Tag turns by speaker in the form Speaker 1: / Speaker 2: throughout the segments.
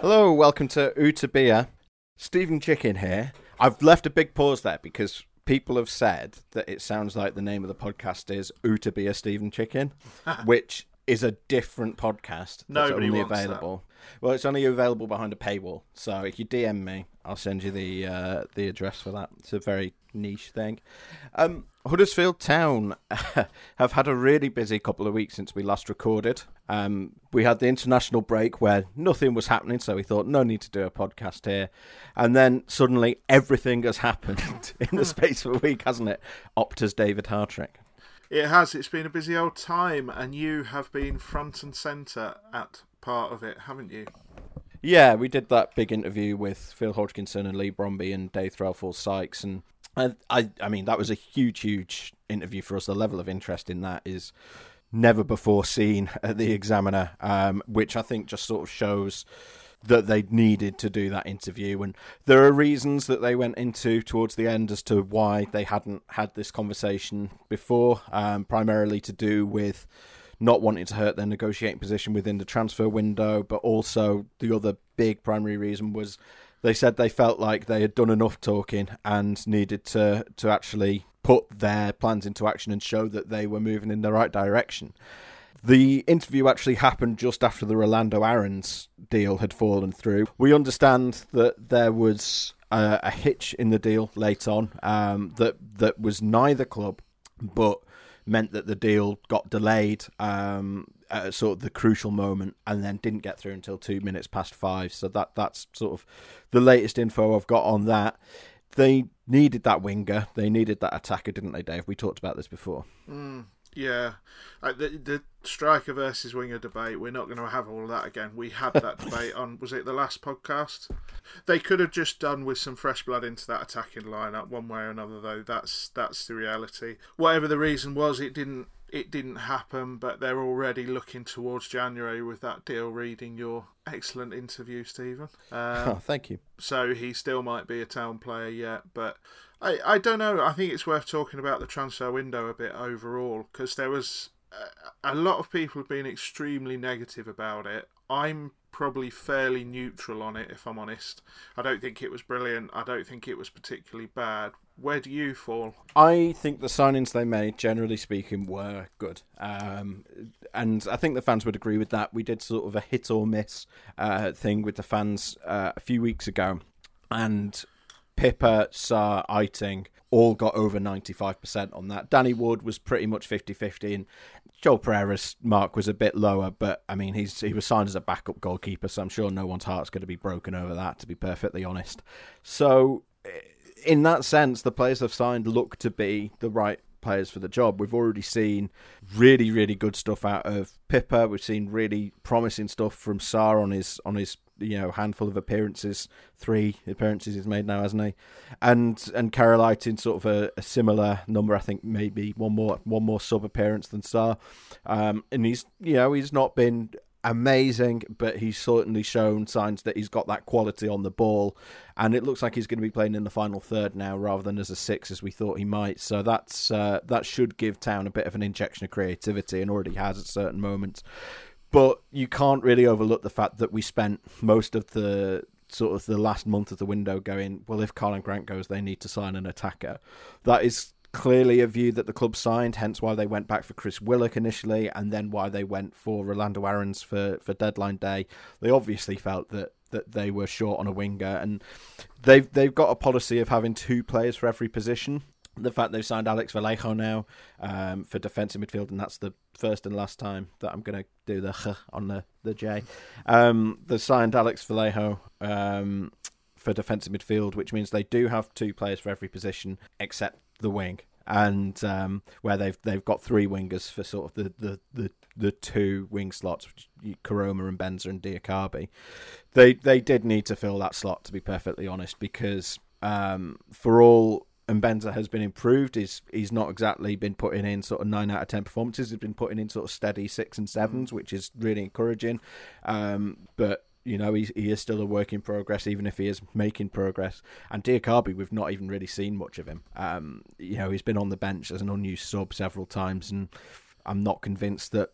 Speaker 1: Hello, welcome to Utabia. Stephen Chicken here. I've left a big pause there because people have said that it sounds like the name of the podcast is Utabia Stephen Chicken, which is a different podcast. That's
Speaker 2: Nobody
Speaker 1: only
Speaker 2: wants
Speaker 1: available. Well, it's only available behind a paywall. So if you DM me, I'll send you the uh, the address for that. It's a very niche thing. Um, Huddersfield Town have had a really busy couple of weeks since we last recorded. Um, we had the international break where nothing was happening, so we thought no need to do a podcast here. And then suddenly everything has happened in the space of a week, hasn't it? Opta's David Hartrick.
Speaker 2: It has. It's been a busy old time, and you have been front and centre at part of it, haven't you?
Speaker 1: Yeah, we did that big interview with Phil Hodkinson and Leigh Bromby and Dave Threlfall Sykes, and I, I, I mean, that was a huge, huge interview for us. The level of interest in that is never before seen at the Examiner, um, which I think just sort of shows that they needed to do that interview. And there are reasons that they went into towards the end as to why they hadn't had this conversation before, um, primarily to do with not wanting to hurt their negotiating position within the transfer window, but also the other big primary reason was they said they felt like they had done enough talking and needed to to actually put their plans into action and show that they were moving in the right direction. The interview actually happened just after the Rolando Aarons' deal had fallen through. We understand that there was a, a hitch in the deal late on um, that that was neither club, but meant that the deal got delayed um, at sort of the crucial moment and then didn't get through until two minutes past five. So that that's sort of the latest info I've got on that. They needed that winger. They needed that attacker, didn't they, Dave? We talked about this before.
Speaker 2: Yeah. Uh, the, the striker versus winger debate, we're not going to have all that again. We had that debate on, was it the last podcast? They could have just done with some fresh blood into that attacking lineup one way or another, though. That's that's the reality. Whatever the reason was, it didn't it didn't happen, but they're already looking towards January with that deal reading your excellent interview, Stephen. Um,
Speaker 1: Oh, thank you.
Speaker 2: so he still might be a town player yet. But I, I don't know. I think it's worth talking about the transfer window a bit overall because there was a, a lot of people have been extremely negative about it. I'm probably fairly neutral on it, if I'm honest. I don't think it was brilliant. I don't think it was particularly bad. Where do you fall?
Speaker 1: I think the signings they made, generally speaking, were good. Um, and I think the fans would agree with that. We did sort of a hit or miss uh, thing with the fans uh, a few weeks ago. And Pipa, Sarr, Eiting all got over 95% on that. Danny Ward was pretty much 50 50. And Joel Pereira's mark was a bit lower, but I mean, he's he was signed as a backup goalkeeper, so I'm sure no one's heart's going to be broken over that, to be perfectly honest. So in that sense, the players they've signed look to be the right players for the job. We've already seen really, really good stuff out of Pipa. We've seen really promising stuff from Sarr on his on his you know handful of appearances, three appearances he's made now, hasn't he? And and Carel Eiting in sort of a, a similar number. I think maybe one more one more sub appearance than Sarr. Um, and he's you know he's not been amazing, but he's certainly shown signs that he's got that quality on the ball, and it looks like he's going to be playing in the final third now rather than as a six as we thought he might. So that's uh, that should give Town a bit of an injection of creativity, and already has at certain moments. But you can't really overlook the fact that we spent most of the sort of the last month of the window going, well, if Karlan Grant goes, they need to sign an attacker. That is clearly a view that the club signed, hence why they went back for Chris Willock initially, and then why they went for Rolando Aarons for, for deadline day. They obviously felt that, that they were short on a winger, and they've they've got a policy of having two players for every position. The fact they've signed Alex Vallejo now um, for defensive midfield, and that's the first and last time that I'm going to do the on the the J. Um, they've signed Alex Vallejo um, for defensive midfield, which means they do have two players for every position except the wing, and um, where they've they've got three wingers for sort of the the, the, the two wing slots, Koroma and Mbenza and Diakhaby. They they did need to fill that slot to be perfectly honest, because um, for all and Mbenza has been improved. He's he's not exactly been putting in sort of nine out of ten performances. He's been putting in sort of steady six and sevens, which is really encouraging. Um, but you know, he, he is still a work in progress, even if he is making progress. And Diakhaby, we've not even really seen much of him. Um, you know, he's been on the bench as an unused sub several times, and I'm not convinced that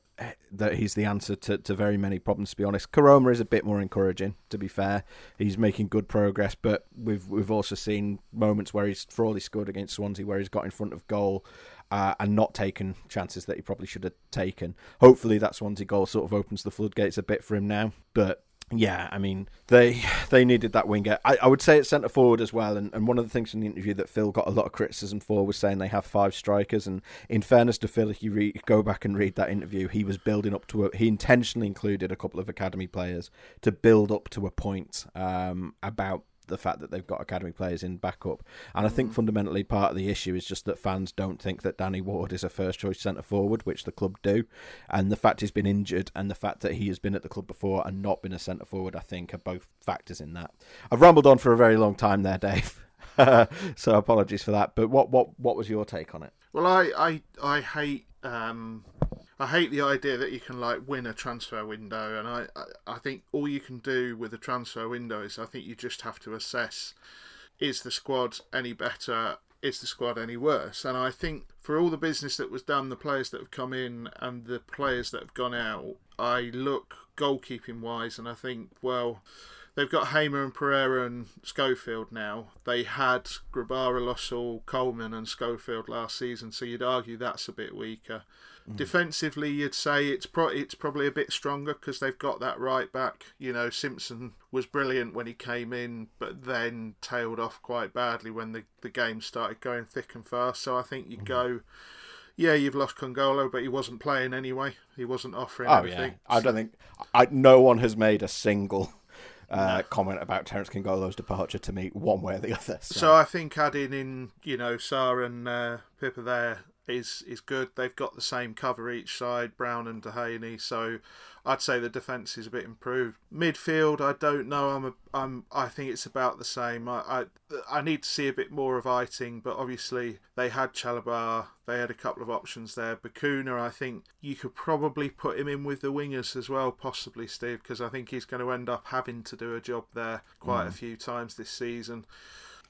Speaker 1: that he's the answer to, to very many problems. To be honest, Koroma is a bit more encouraging. To be fair, he's making good progress, but we've we've also seen moments where he's for scored against Swansea, where he's got in front of goal. Uh, and not taken chances that he probably should have taken. Hopefully, that Swansea goal sort of opens the floodgates a bit for him now. But yeah, I mean they they needed that winger. I, I would say it's centre forward as well. And, and one of the things in the interview that Phil got a lot of criticism for was saying they have five strikers. And in fairness to Phil, if you re- go back and read that interview, he was building up to a, he intentionally included a couple of academy players to build up to a point um, about the fact that they've got academy players in backup. And I think fundamentally part of the issue is just that fans don't think that Danny Ward is a first choice centre forward, which the club do. And the fact he's been injured and the fact that he has been at the club before and not been a centre forward, I think, are both factors in that. I've rambled on for a very long time there, Dave. so apologies for that. But what what what was your take on it?
Speaker 2: Well, I I, I hate um, I hate the idea that you can like win a transfer window, and I, I, think all you can do with a transfer window is I think you just have to assess is the squad any better, is the squad any worse, and I think for all the business that was done, the players that have come in and the players that have gone out, I look goalkeeping wise, and I think well. They've got Hamer and Pereira and Schofield now. They had Grabara, Lössl, Coleman, and Schofield last season, so you'd argue that's a bit weaker. Mm. Defensively, you'd say it's pro- it's probably a bit stronger because they've got that right back. You know, Simpson was brilliant when he came in, but then tailed off quite badly when the, the game started going thick and fast. So I think you mm. go yeah, you've lost Kongolo, but he wasn't playing anyway. He wasn't offering
Speaker 1: oh,
Speaker 2: anything.
Speaker 1: Yeah. I don't think I, no one has made a single uh, no. comment about Terence Kongolo's departure to me one way or the other.
Speaker 2: So, so I think adding in, you know, Sarr and uh, Pipa there is is good. They've got the same cover each side, Brown and Duhaney. So I'd say the defence is a bit improved. Midfield, I don't know. I'm a, I'm. I think it's about the same. I, I, I need to see a bit more of Eiting, but obviously they had Chalobah. They had a couple of options there. Bacuna, I think you could probably put him in with the wingers as well, possibly Steve, because I think he's going to end up having to do a job there quite mm. a few times this season.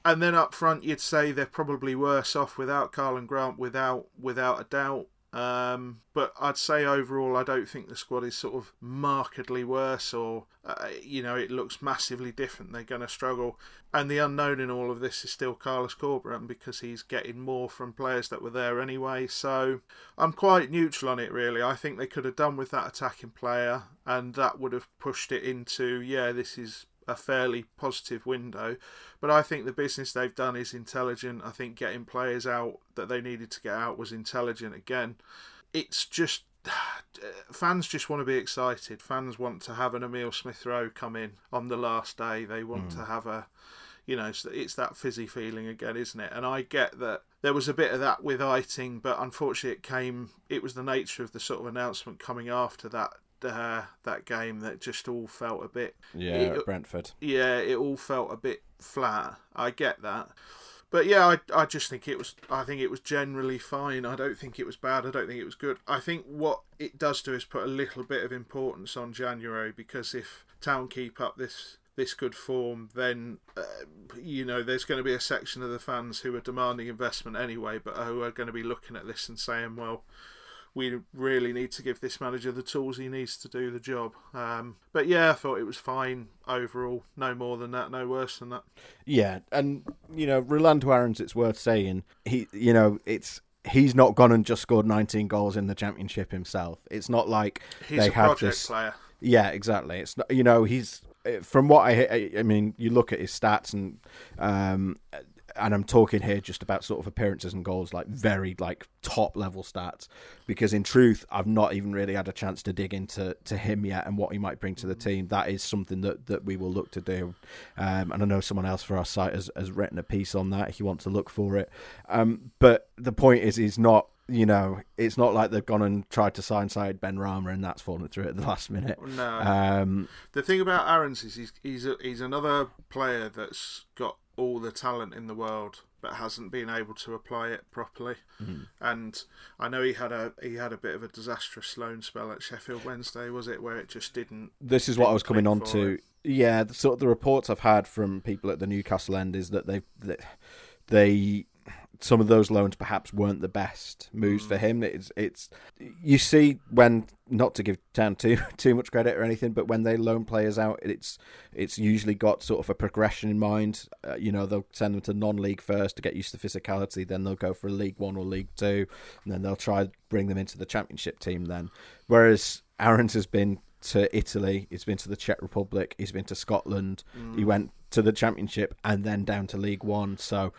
Speaker 2: And then up front, you'd say they're probably worse off without Karlan Grant, without without a doubt. Um, but I'd say overall, I don't think the squad is sort of markedly worse or, uh, you know, it looks massively different. They're going to struggle. And the unknown in all of this is still Carlos Corberán because he's getting more from players that were there anyway. So I'm quite neutral on it, really. I think they could have done with that attacking player and that would have pushed it into, yeah, this is a fairly positive window. But I think the business they've done is intelligent. I think getting players out that they needed to get out was intelligent again. It's just fans just want to be excited. Fans want to have an Emile Smith Rowe come in on the last day. They want mm. to have a, you know, it's that fizzy feeling again, isn't it? And I get that there was a bit of that with Eiting, but unfortunately it came. It was the nature of the sort of announcement coming after that uh, that game that just all felt a bit.
Speaker 1: Yeah, it, Brentford.
Speaker 2: Yeah, it all felt a bit flat. I get that. But yeah, I, I just think it was I think it was generally fine. I don't think it was bad. I don't think it was good. I think what it does do is put a little bit of importance on January because if Town keep up this this good form, then uh, you know there's going to be a section of the fans who are demanding investment anyway, but who are going to be looking at this and saying, well, we really need to give this manager the tools he needs to do the job. Um, but yeah, I thought it was fine overall. No more than that, no worse than that.
Speaker 1: Yeah, and you know, Rolando Aarons, it's worth saying he, you know, it's he's not gone and just scored 19 goals in the championship himself. It's not like
Speaker 2: he's
Speaker 1: they
Speaker 2: a
Speaker 1: had
Speaker 2: project
Speaker 1: this.
Speaker 2: player.
Speaker 1: Yeah, exactly. It's not, you know, he's from what I, I mean, you look at his stats and um, and I'm talking here just about sort of appearances and goals, like very like top level stats. Because in truth, I've not even really had a chance to dig into to him yet and what he might bring to the team. That is something that, that we will look to do. Um, and I know someone else for our site has, has written a piece on that if you want to look for it. Um, but the point is, he's not you know, it's not like they've gone and tried to sign Said Benrahma and that's fallen through at the last minute.
Speaker 2: No.
Speaker 1: Um,
Speaker 2: The thing about Aarons is he's he's, a, he's another player that's got all the talent in the world but hasn't been able to apply it properly. And I know he had a he had a bit of a disastrous loan spell at Sheffield Wednesday, was it, where it just didn't.
Speaker 1: this is what I was coming on to.
Speaker 2: it.
Speaker 1: Yeah, the, sort of the reports I've had from people at the Newcastle end is that they, they some of those loans perhaps weren't the best moves
Speaker 2: Mm.
Speaker 1: for him. It's it's you see when not to give Town too too much credit or anything, but when they loan players out, it's it's usually got sort of a progression in mind. Uh, you know, they'll send them to non-league first to get used to physicality, then they'll go for a League One or League Two, and then they'll try bring them into the Championship team. Then, whereas Aarons has been to Italy, he's been to the Czech Republic, he's been to Scotland, he went to the Championship and then down to League One. So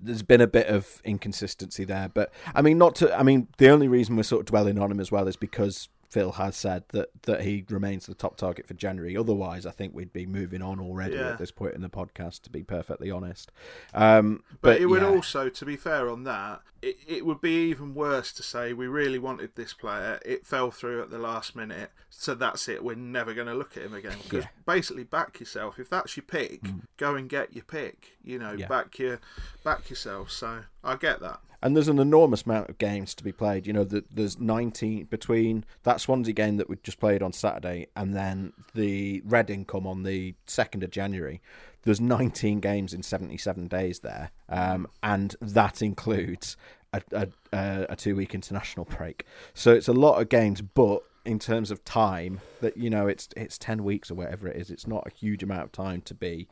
Speaker 1: there's been a bit of inconsistency there. But I mean, not to. I mean, the only reason we're sort of dwelling on him as well is because Phil has said that that he remains the top target for January. Otherwise, I think we'd be moving on already
Speaker 2: Yeah.
Speaker 1: at this point in the podcast. To be perfectly honest, um,
Speaker 2: But,
Speaker 1: but,
Speaker 2: it would
Speaker 1: yeah.
Speaker 2: also, to be fair on that, it, it would be even worse to say we really wanted this player. It fell through at the last minute, so that's it. We're never going to look at him again. Because
Speaker 1: Yeah.
Speaker 2: basically, back yourself. If that's your pick, go and get your pick. You know, back your back yourself. So I get that.
Speaker 1: And there's an enormous amount of games to be played. You know, the, there's 19 between that Swansea game that we just played on Saturday and then the Reading come on the 2nd of January. There's 19 games in 77 days there. Um, and that includes a, a, a, a two week international break. So it's a lot of games, but in terms of time, that you know, it's it's 10 weeks or whatever it is. It's not a huge amount of time to be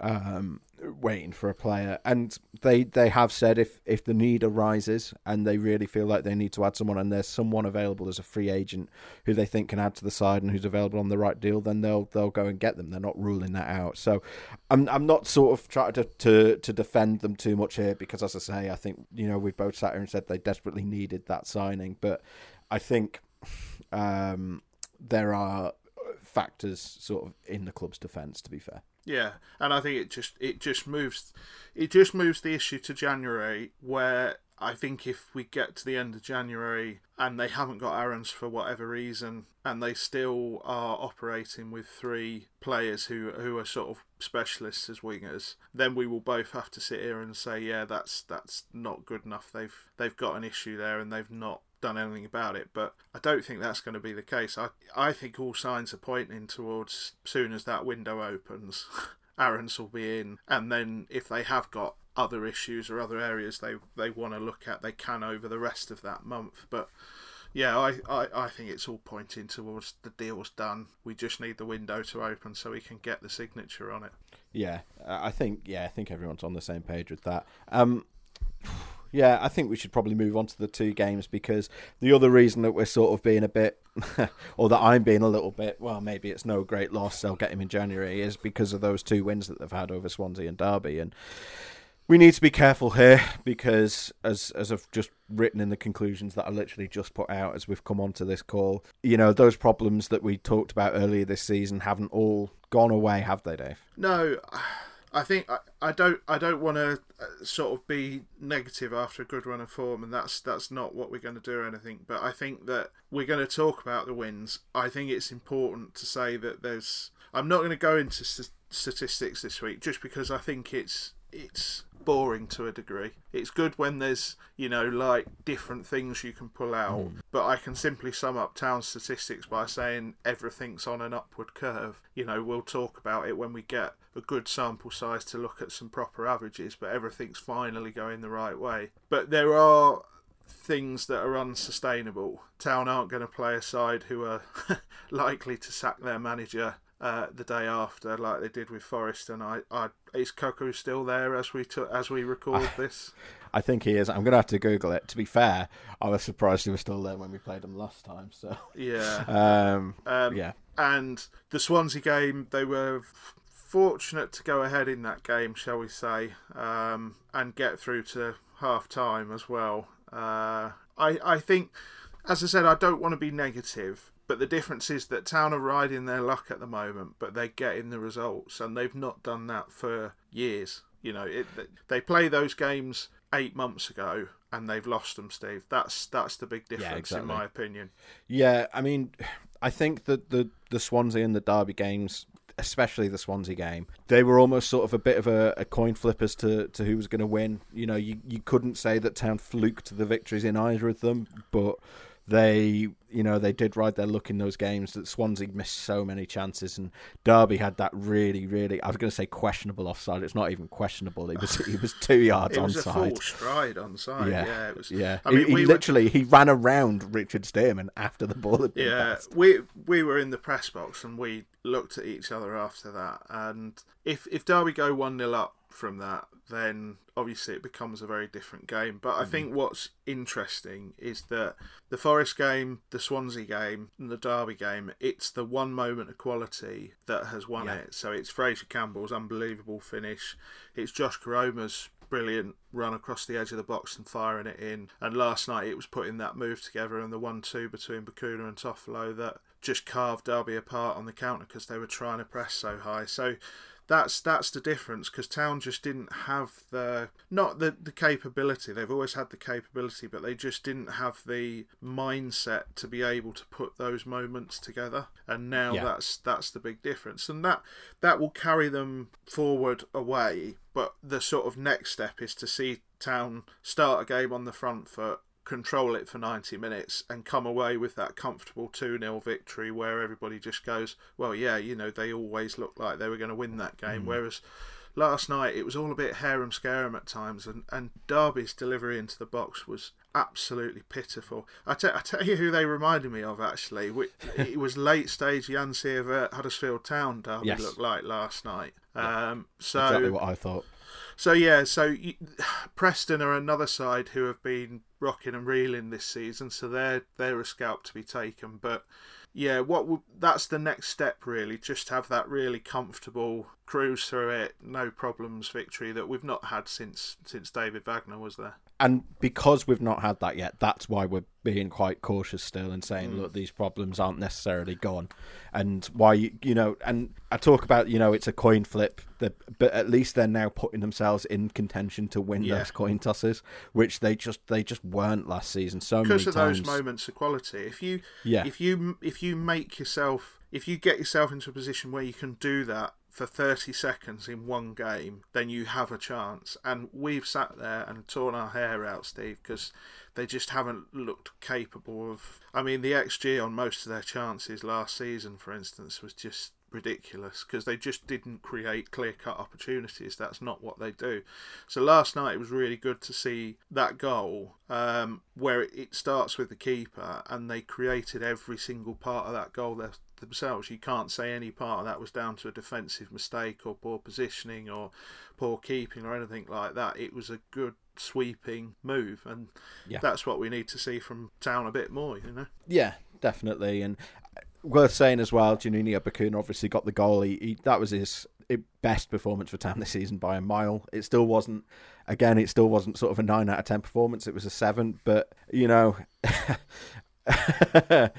Speaker 1: um, waiting for a player. And they they have said if if the need arises and they really feel like they need to add someone and there's someone available as a free agent who they think can add to the side and who's available on the right deal, then they'll they'll go and get them. They're not ruling that out. So I'm I'm not sort of trying to to, to defend them too much here because as I say, I think you know we've both sat here and said they desperately needed that signing, but I think um, there are factors sort of in the club's defence. To be fair.
Speaker 2: Yeah, and I think it just it just moves it just moves the issue to January where I think if we get to the end of January and they haven't got Aarons for whatever reason and they still are operating with three players who who are sort of specialists as wingers, then we will both have to sit here and say, yeah, that's that's not good enough. They've they've got an issue there and they've not done anything about it. But I don't think that's going to be the case. I I think all signs are pointing towards soon as that window opens, Aarons will be in, and then if they have got other issues or other areas they they want to look at, they can over the rest of that month. But yeah, I, I, I think it's all pointing towards the deal's done. We just need the window to open so we can get the signature on it.
Speaker 1: Yeah, I think yeah, I think everyone's on the same page with that. Um, yeah, I think we should probably move on to the two games because the other reason that we're sort of being a bit, or that I'm being a little bit, well, maybe it's no great loss. They'll get him in January, is because of those two wins that they've had over Swansea and Derby, and we need to be careful here because, as as I've just written in the conclusions that I literally just put out as we've come onto this call, you know, those problems that we talked about earlier this season haven't all gone away, have they, Dave?
Speaker 2: No, I think I, I don't I don't want to uh, sort of be negative after a good run of form, and that's that's not what we're going to do or anything. But I think that we're going to talk about the wins. I think it's important to say that there's. I'm not going to go into st- statistics this week just because I think it's it's boring to a degree. It's good when there's, you know, like different things you can pull out, hmm. but I can simply sum up town statistics by saying everything's on an upward curve. You know, we'll talk about it when we get a good sample size to look at some proper averages, but everything's finally going the right way. But there are things that are unsustainable. Town aren't going to play a side who are likely to sack their manager uh, the day after, like they did with Forest. And I, I is Cocu still there as we took as we record this?
Speaker 1: I think he is. I'm going to have to Google it. To be fair, I was surprised he was still there when we played him last time. So,
Speaker 2: Yeah.
Speaker 1: um,
Speaker 2: Um,
Speaker 1: yeah,
Speaker 2: And the Swansea game, they were fortunate to go ahead in that game, shall we say, um, and get through to half time as well. Uh, I I think, as I said, I don't want to be negative, but the difference is that Town are riding their luck at the moment, but they're getting the results, and they've not done that for years. You know, it, they play those games eight months ago and they've lost them, Steve. That's that's the big difference
Speaker 1: exactly.
Speaker 2: in my opinion.
Speaker 1: Yeah, I mean, I think that the the Swansea and the Derby games, especially the Swansea game, they were almost sort of a bit of a, a coin flip as to, to who was going to win. You know, you, you couldn't say that Town fluked the victories in either of them, but they you know they did ride their luck in those games that Swansea missed so many chances and Derby had that really really I was going to say questionable offside. It's not even questionable. It was he was 2 yards
Speaker 2: it was
Speaker 1: onside.
Speaker 2: a full stride onside yeah, yeah it was
Speaker 1: yeah. I mean, he, he we literally were... he ran around Richard Stearman after the ball had been
Speaker 2: yeah
Speaker 1: passed.
Speaker 2: we we were in the press box and we looked at each other after that and if if Derby go 1-0 up from that, then obviously it becomes a very different game. But I mm-hmm. think what's interesting is that the Forest game, the Swansea game, and the Derby game, it's the one moment of quality that has won yeah. it. So it's Fraser Campbell's unbelievable finish, it's Josh Koroma's brilliant run across the edge of the box and firing it in. And last night it was putting that move together and the one-two between Bacuna and Toffolo that just carved Derby apart on the counter because they were trying to press so high. So that's that's the difference because Town just didn't have the not the the capability. They've always had the capability, but they just didn't have the mindset to be able to put those moments together. And now yeah. that's that's the big difference, and that that will carry them forward away. But the sort of next step is to see Town start a game on the front foot control it for 90 minutes and come away with that comfortable 2 0 victory where everybody just goes, well, yeah, you know, they always looked like they were going to win that game. Mm. Whereas last night it was all a bit harum scarum at times, and, and Derby's delivery into the box was absolutely pitiful. I, te- I tell you who they reminded me of actually. it was late stage Jan Siewert Huddersfield Town Derby yes. looked like last night. Um, so
Speaker 1: exactly what I thought.
Speaker 2: So yeah, so you, Preston are another side who have been rocking and reeling this season, so they're they're a scalp to be taken. But yeah, what that's the next step really. Just have that really comfortable cruise through it, no problems victory that we've not had since since David Wagner was there
Speaker 1: and because we've not had that yet, that's why we're being quite cautious still and saying, mm. look, these problems aren't necessarily gone, and why you, you know, and I talk about you know it's a coin flip, but at least they're now putting themselves in contention to win yeah. those coin tosses, which they just they just weren't last season. So
Speaker 2: because of
Speaker 1: times.
Speaker 2: those moments of quality, if you yeah. if you if you make yourself if you get yourself into a position where you can do that for 30 seconds in one game, then you have a chance. And we've sat there and torn our hair out, Steve, because they just haven't looked capable of. I mean, the XG on most of their chances last season, for instance, was just ridiculous because they just didn't create clear cut opportunities. That's not what they do. So last night it was really good to see that goal um, where it starts with the keeper and they created every single part of that goal themselves. You can't say any part of that was down to a defensive mistake or poor positioning or poor keeping or anything like that. It was a good sweeping move, and yeah. that's what we need to see from Town a bit more. You know.
Speaker 1: Yeah, definitely, and uh, worth saying as well. Juninho Bacuna obviously got the goal. He, he, that was his best performance for Town this season by a mile. It still wasn't. Again, it still wasn't sort of a nine out of ten performance. It was a seven, but you know.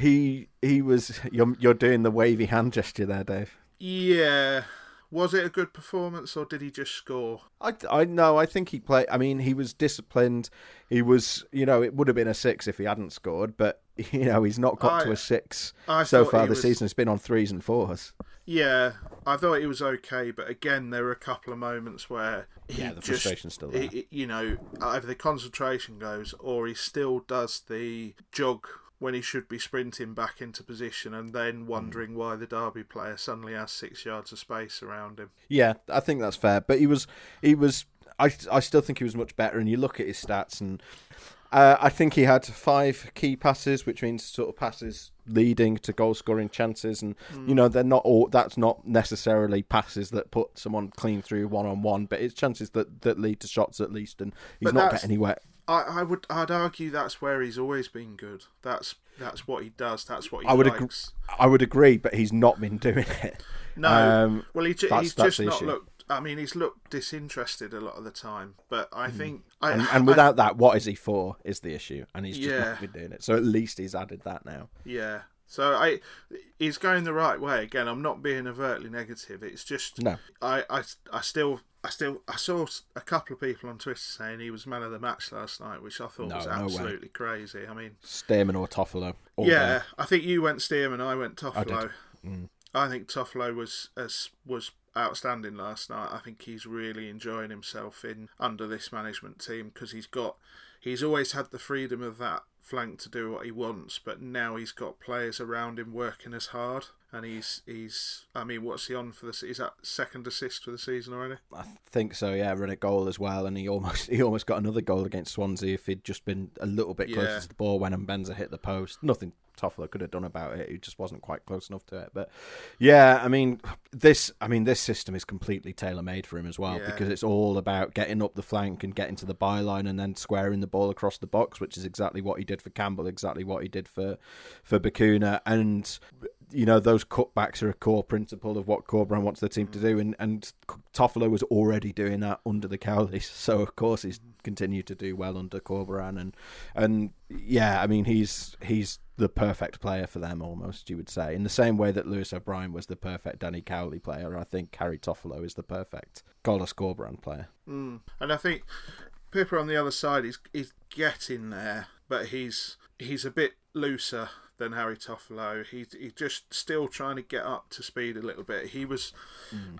Speaker 1: he he was you're you're doing the wavy hand gesture there, Dave.
Speaker 2: Yeah. Was it a good performance or did he just score?
Speaker 1: I, I know. I think he played. I mean, he was disciplined. He was, you know, it would have been a six if he hadn't scored, but you know, he's not got I, to a six I so far this was, season. It's been on threes and fours.
Speaker 2: Yeah, I thought he was okay, but again, there were a couple of moments where
Speaker 1: he yeah, the frustration's still there.
Speaker 2: He, you know, either the concentration goes or he still does the jog when he should be sprinting back into position and then wondering why the Derby player suddenly has six yards of space around him.
Speaker 1: Yeah, I think that's fair. But he was, he was. I, I still think he was much better. And you look at his stats, and uh, I think he had five key passes, which means sort of passes leading to goal scoring chances. And mm. you know, they're not all. That's not necessarily passes that put someone clean through one on one, but it's chances that that lead to shots at least. And he's but not getting anywhere
Speaker 2: I, I would I'd argue that's where he's always been good. That's that's what he does. That's what he
Speaker 1: I would agree.
Speaker 2: likes.
Speaker 1: I would agree, but he's not been doing it.
Speaker 2: No,
Speaker 1: Um,
Speaker 2: well, he,
Speaker 1: that's-
Speaker 2: he's
Speaker 1: that's
Speaker 2: just not
Speaker 1: issue.
Speaker 2: looked. I mean, he's looked disinterested a lot of the time. But I think, I,
Speaker 1: and, and
Speaker 2: I-
Speaker 1: without that, what is he for? Is the issue, and he's just
Speaker 2: Yeah.
Speaker 1: not been doing it. So at least he's added that now.
Speaker 2: yeah. So I, he's going the right way. Again, I'm not being overtly negative. It's just,
Speaker 1: No.
Speaker 2: I, I, I still, I still, I saw a couple of people on Twitter saying he was man of the match last night, which I thought
Speaker 1: No,
Speaker 2: was
Speaker 1: no way.
Speaker 2: absolutely crazy. I mean,
Speaker 1: Stearman or Toffolo.
Speaker 2: yeah,
Speaker 1: day.
Speaker 2: I think you went Stearman, I went
Speaker 1: I did.
Speaker 2: Toffolo. I think Toffolo was as was outstanding last night. I think he's really enjoying himself in under this management team because he's got he's always had the freedom of that flank to do what he wants, but now he's got players around him working as hard. And he's he's I mean, what's he on for this? Is that second assist for the season already?
Speaker 1: I think so. Yeah, run a goal as well, and he almost he almost got another goal against Swansea if he'd just been a little bit closer
Speaker 2: Yeah.
Speaker 1: to the ball when Mbenza hit the post. Nothing Toffolo could have done about it. He just wasn't quite close enough to it. But yeah, I mean this. I mean this system is completely tailor made for him as well
Speaker 2: Yeah.
Speaker 1: because it's all about getting up the flank and getting to the byline and then squaring the ball across the box, which is exactly what he did for Campbell, exactly what he did for for Bacuna, and you know those cutbacks are a core principle of what Corberan wants the team to do, and and Toffolo was already doing that under the Cowleys, so of course he's continued to do well under Corberan, and and yeah, I mean he's he's the perfect player for them almost you would say in the same way that Lewis O'Brien was the perfect Danny Cowley player. I think Harry Toffolo is the perfect Carlos Corberan player.
Speaker 2: Mm. And I think Pipa on the other side is is getting there, but he's he's a bit looser than Harry Toffolo. He's he's just still trying to get up to speed a little bit. He was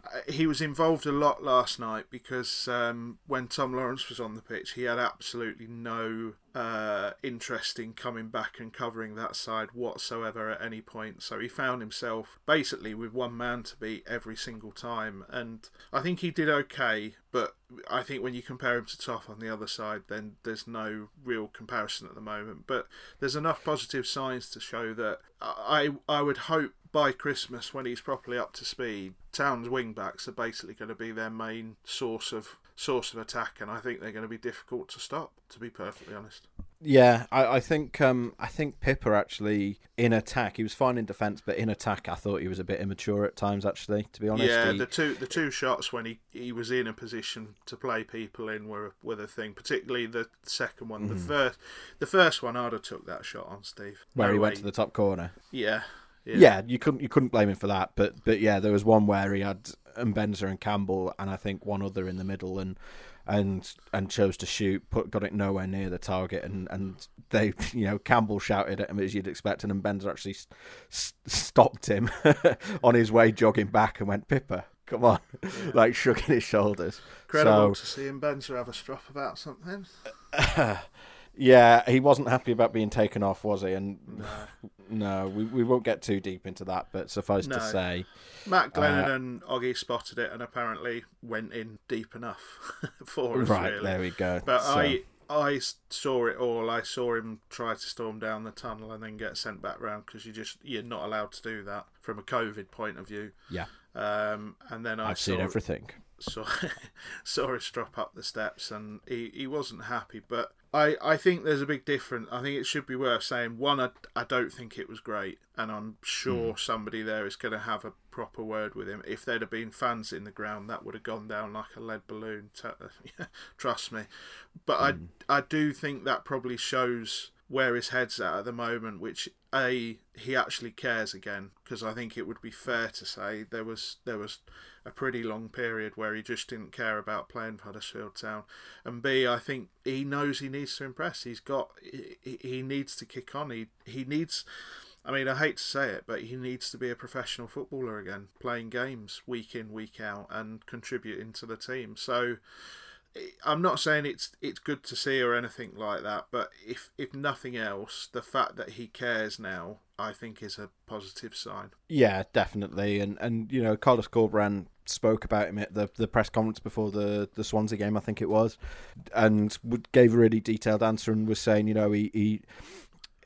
Speaker 2: uh, he was involved a lot last night because um, when Tom Lawrence was on the pitch, he had absolutely no uh, interest in coming back and covering that side whatsoever at any point. So he found himself basically with one man to beat every single time, and I think he did okay. But I think when you compare him to Toff on the other side, then there's no real comparison at the moment. But there's enough positive signs to show that I I would hope by Christmas when he's properly up to speed, Town's wing backs are basically going to be their main source of source of attack, and I think they're going to be difficult to stop. To be perfectly honest.
Speaker 1: Yeah, I, I think um, I think Pipa actually in attack he was fine in defence, but in attack I thought he was a bit immature at times. Actually, to be honest,
Speaker 2: Yeah,
Speaker 1: He-
Speaker 2: the two the two shots when he, he was in a position to play people in were were the thing. Particularly the second one.
Speaker 1: Mm-hmm.
Speaker 2: The first the first one I'd have took that shot on Steve.
Speaker 1: where
Speaker 2: No
Speaker 1: he went to the top corner.
Speaker 2: yeah.
Speaker 1: Yeah. you couldn't you couldn't blame him for that. But but yeah, there was one where he had Mbenza and Campbell, and I think one other in the middle, and and and chose to shoot, put got it nowhere near the target, and and they you know Campbell shouted at him as you'd expect, and Mbenza actually s- stopped him on his way jogging back and went Pipa. Come on, like shrugging his shoulders.
Speaker 2: Incredible
Speaker 1: So-
Speaker 2: to see him Mbenza have a strop about something.
Speaker 1: Yeah, he wasn't happy about being taken off, was he? And no, we, we won't get too deep into that, but suffice to say,
Speaker 2: Matt Glennon
Speaker 1: Uh,
Speaker 2: and Oggy spotted it and apparently went in deep enough for us.
Speaker 1: right,
Speaker 2: really.
Speaker 1: there we go.
Speaker 2: But
Speaker 1: So-
Speaker 2: I I saw it all. I saw him try to storm down the tunnel and then get sent back round because you just you're not allowed to do that from a COVID point of view.
Speaker 1: yeah,
Speaker 2: Um, and then I
Speaker 1: I've
Speaker 2: saw
Speaker 1: seen everything.
Speaker 2: saw saw us drop up the steps and he, he wasn't happy. But I, I think there's a big difference. I think it should be worth saying. One, I, I don't think it was great, and I'm sure hmm. somebody there is going to have a proper word with him. If there'd have been fans in the ground, that would have gone down like a lead balloon. Trust me. But I hmm. I do think that probably shows where his head's at at the moment, which a he actually cares again because I think it would be fair to say there was there was a pretty long period where he just didn't care about playing for Huddersfield Town, and b I think he knows he needs to impress. He's got he, he needs to kick on. He he needs. I mean, I hate to say it, but he needs to be a professional footballer again, playing games week in, week out, and contributing to the team. So, I'm not saying it's it's good to see or anything like that, but if if nothing else, the fact that he cares now, I think, is a positive sign.
Speaker 1: Yeah, definitely. And and you know, Carlos Corberan spoke about him at the the press conference before the the Swansea game, I think it was, and gave a really detailed answer and was saying, you know, he he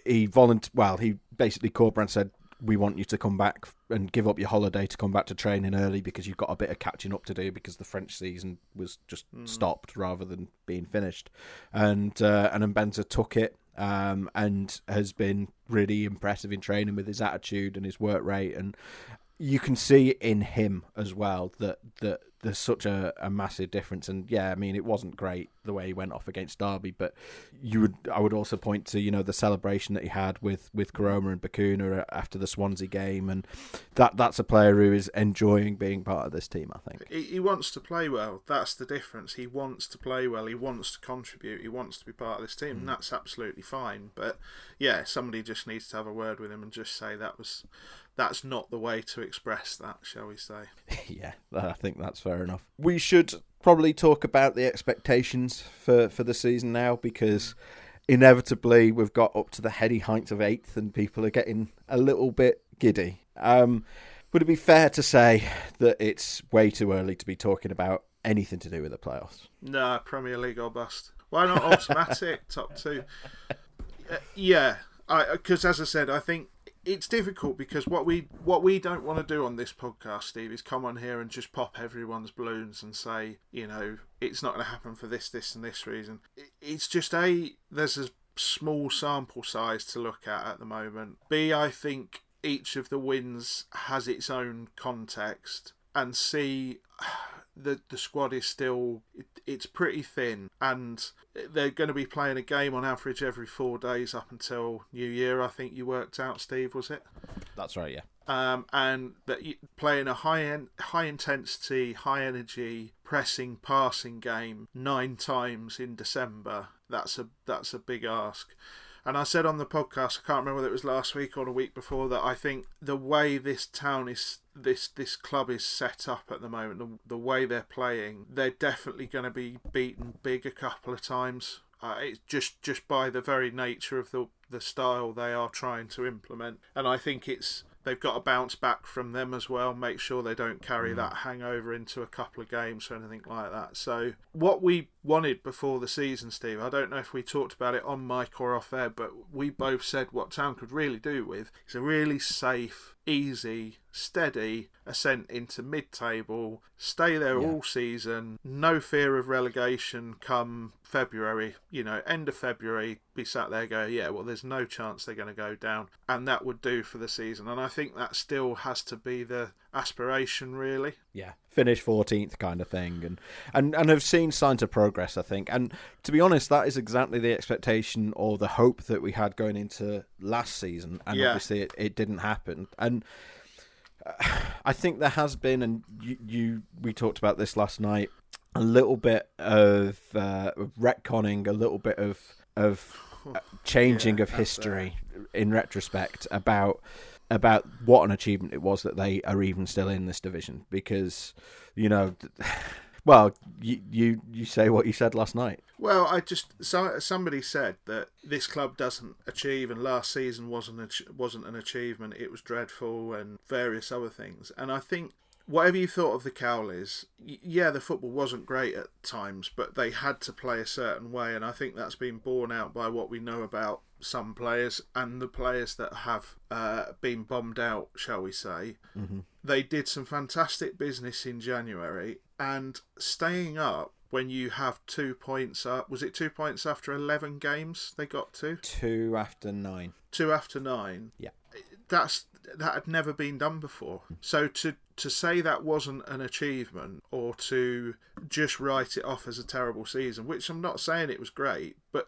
Speaker 1: he volunt well, he basically Corberan said. We want you to come back and give up your holiday to come back to training early because you've got a bit of catching up to do because the French season was just stopped rather than being finished. And uh, and Mbenza took it um, and has been really impressive in training with his attitude and his work rate and you can see in him as well that that there's such a, a massive difference and yeah i mean it wasn't great the way he went off against derby but you would i would also point to you know the celebration that he had with with Koroma and Bacuna after the swansea game and that that's a player who is enjoying being part of this team i think
Speaker 2: He, he wants to play well. That's the difference. He wants to play well. He wants to contribute. He wants to be part of this team. Hmm. And that's absolutely fine. But yeah, somebody just needs to have a word with him and just say that was that's not the way to express that, shall we say?
Speaker 1: yeah, I think that's fair enough. We should probably talk about the expectations for, for the season now because inevitably we've got up to the heady heights of eighth and people are getting a little bit giddy. Um, would it be fair to say that it's way too early to be talking about anything to do with the playoffs?
Speaker 2: No, Premier League or bust. Why not automatic top two? Uh, yeah, because as I said, I think it's difficult because what we what we don't want to do on this podcast, Steve, is come on here and just pop everyone's balloons and say, you know, it's not going to happen for this, this, and this reason. It's just a there's a small sample size to look at at the moment. B, I think each of the wins has its own context, and C, the the squad is still it, it's pretty thin, and they're going to be playing a game on average every four days up until New Year. I think you worked out, Steve, was it?
Speaker 1: That's right, yeah.
Speaker 2: um, and that you, playing a high en- high intensity, high energy, pressing, passing game nine times in December. That's a that's a big ask. And I said on the podcast, I can't remember whether it was last week or the week before, that I think the way this town is, this this club is set up at the moment, the, the way they're playing, they're definitely going to be beaten big a couple of times. Uh, it's just just by the very nature of the the style they are trying to implement, and I think it's they've got to bounce back from them as well. Make sure they don't carry mm. that hangover into a couple of games or anything like that. So what we wanted before the season, Steve, I don't know if we talked about it on mic or off air, but we both said what Town could really do with is a really safe, easy, steady ascent into mid-table, stay there all season, no fear of relegation come February, you know, end of February, be sat there go, yeah, well, there's no chance they're going to go down, and that would do for the season. And I think that still has to be the aspiration, really.
Speaker 1: yeah, finish fourteenth kind of thing, and and and have seen signs of progress. I think, and to be honest, that is exactly the expectation or the hope that we had going into last season, and
Speaker 2: Yeah.
Speaker 1: obviously it, it didn't happen. And I think there has been, and you, you we talked about this last night, a little bit of uh, retconning, a little bit of of uh, changing
Speaker 2: Yeah,
Speaker 1: of
Speaker 2: that's
Speaker 1: history in retrospect about about what an achievement it was that they are even still in this division because you know well you you, you say what you said last night
Speaker 2: Well, I just so, somebody said that this club doesn't achieve, and last season wasn't wasn't an achievement. It was dreadful, and various other things. And I think whatever you thought of the Cowleys, y- yeah, the football wasn't great at times, but they had to play a certain way, and I think that's been borne out by what we know about some players and the players that have uh, been bombed out, shall we say. They did some fantastic business in January, and staying up when you have two points up. Was it two points after 11 games they got to?
Speaker 1: two after nine
Speaker 2: Two after nine.
Speaker 1: yeah
Speaker 2: That's that had never been done before. So to to say that wasn't an achievement or to just write it off as a terrible season, which I'm not saying it was great, but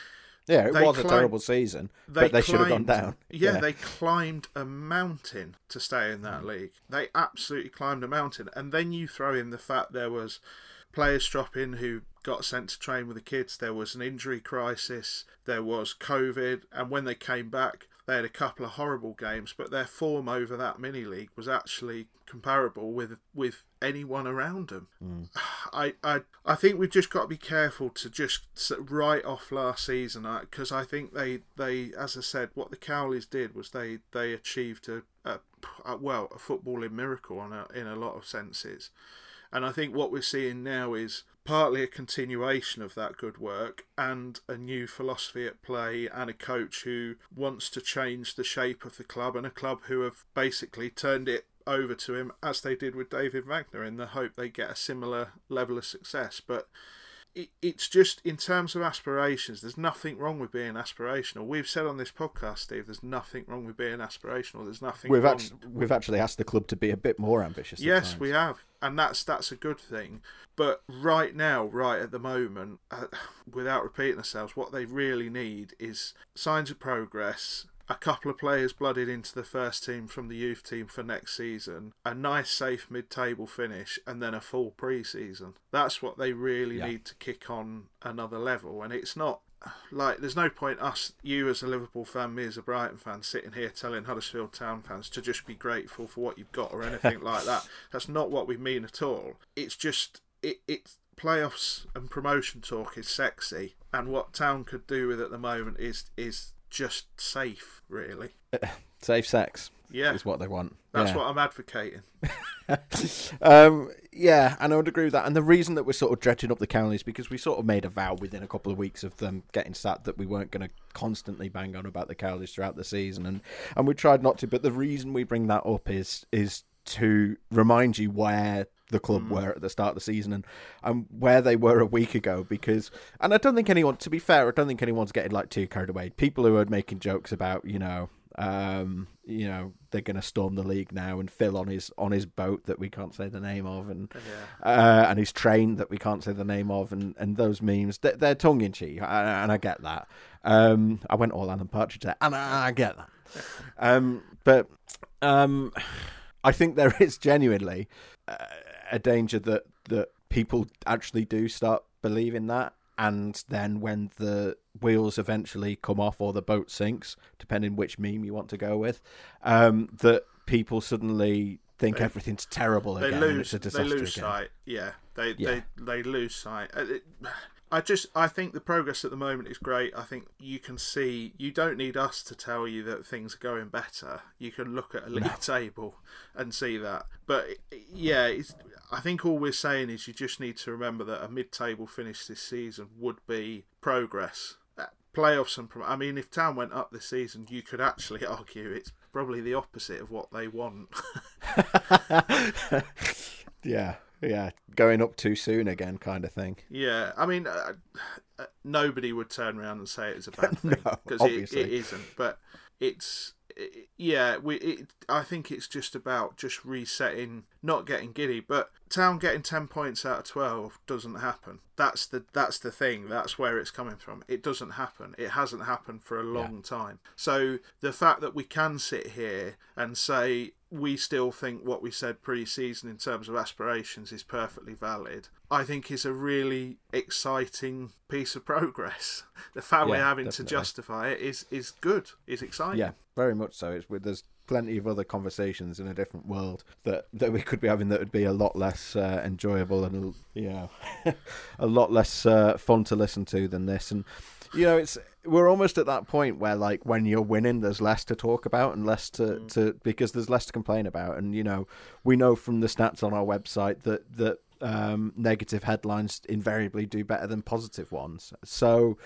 Speaker 1: yeah it
Speaker 2: They
Speaker 1: was a terrible season but they should have gone
Speaker 2: climbed-
Speaker 1: down
Speaker 2: Yeah, they climbed a mountain to stay in that mm. league. They absolutely climbed a mountain. And then you throw in the fact there was players dropping who got sent to train with the kids. There was an injury crisis. There was COVID. And when they came back, they had a couple of horrible games. But their form over that mini league was actually comparable with with anyone around them. Hmm. I, I I think we've just got to be careful to just write off last season uh, because I think they they as I said what the Cowleys did was they they achieved a, a, a well a footballing miracle on a, in a lot of senses. And I think what we're seeing now is partly a continuation of that good work and a new philosophy at play and a coach who wants to change the shape of the club and a club who have basically turned it over to him as they did with David Wagner in the hope they get a similar level of success. But it, it's just in terms of aspirations, there's nothing wrong with being aspirational. We've said on this podcast, Steve, there's nothing wrong with being aspirational. There's nothing.
Speaker 1: We've actually we've actually asked the club to be a bit more ambitious.
Speaker 2: Yes,
Speaker 1: times.
Speaker 2: we have, and that's that's a good thing. But right now, right at the moment, uh, without repeating ourselves, what they really need is signs of progress. A couple of players blooded into the first team from the youth team for next season, a nice, safe mid-table finish, and then a full pre-season. That's what they really
Speaker 1: Yeah.
Speaker 2: need to kick on another level. And it's not like there's no point us, you as a Liverpool fan, me as a Brighton fan, sitting here telling Huddersfield Town fans to just be grateful for what you've got or anything like that. That's not what we mean at all. It's just it it's playoffs and promotion talk is sexy, and what Town could do with at the moment is is just safe, really.
Speaker 1: Safe sex.
Speaker 2: Yeah.
Speaker 1: is what they want.
Speaker 2: That's
Speaker 1: Yeah.
Speaker 2: what I'm advocating.
Speaker 1: Um, yeah, and I would agree with that. And the reason that we're sort of dredging up the Cowley is because we sort of made a vow within a couple of weeks of them getting sat that we weren't going to constantly bang on about the Cowleys throughout the season, and and we tried not to. But the reason we bring that up is is to remind you where the club were at the start of the season and and where they were a week ago because and I don't think anyone to be fair I don't think anyone's getting like too carried away people who are making jokes about you know um, you know they're going to storm the league now, and Phil on his on his boat that we can't say the name of, and uh, and his train that we can't say the name of, and, and those memes they're, they're tongue in cheek, and I get that. Um, I went all Alan Partridge there, and I get that. Um, but um, I think there is genuinely uh, a danger that that people actually do start believing that and then when the wheels eventually come off or the boat sinks, depending which meme you want to go with, um, that people suddenly think everything's terrible
Speaker 2: They
Speaker 1: again and
Speaker 2: lose.
Speaker 1: it's a
Speaker 2: They
Speaker 1: disaster
Speaker 2: lose
Speaker 1: again.
Speaker 2: sight. Yeah, they
Speaker 1: Yeah.
Speaker 2: they they lose sight. Uh, I just I think the progress at the moment is great. I think you can see you don't need us to tell you that things are going better. You can look at a league table and see that. But yeah, it's, I think all we're saying is you just need to remember that a mid-table finish this season would be progress. Uh, Playoffs and prom- I mean, if Town went up this season, you could actually argue it's probably the opposite of what they want.
Speaker 1: Yeah, yeah, going up too soon again, kind of thing.
Speaker 2: Yeah, I mean, uh, uh, nobody would turn around and say it's a bad thing
Speaker 1: No,
Speaker 2: because it, it isn't. But it's it, yeah, we. It, I think it's just about just resetting, not getting giddy. But Town getting ten points out of twelve doesn't happen. That's the that's the thing. That's where it's coming from. It doesn't happen. It hasn't happened for a long time. So the fact that we can sit here and say we still think what we said pre-season in terms of aspirations is perfectly valid. I think is a really exciting piece of progress. The fact we're
Speaker 1: Yeah,
Speaker 2: having to justify it is is good. Is exciting.
Speaker 1: Yeah, very much so. It's there's plenty of other conversations in a different world that that we could be having that would be a lot less uh, enjoyable and you know a lot less uh, fun to listen to than this. And you know, it's we're almost at that point where like when you're winning, there's less to talk about and less to, to because there's less to complain about. And you know, we know from the stats on our website that that um, negative headlines invariably do better than positive ones. So,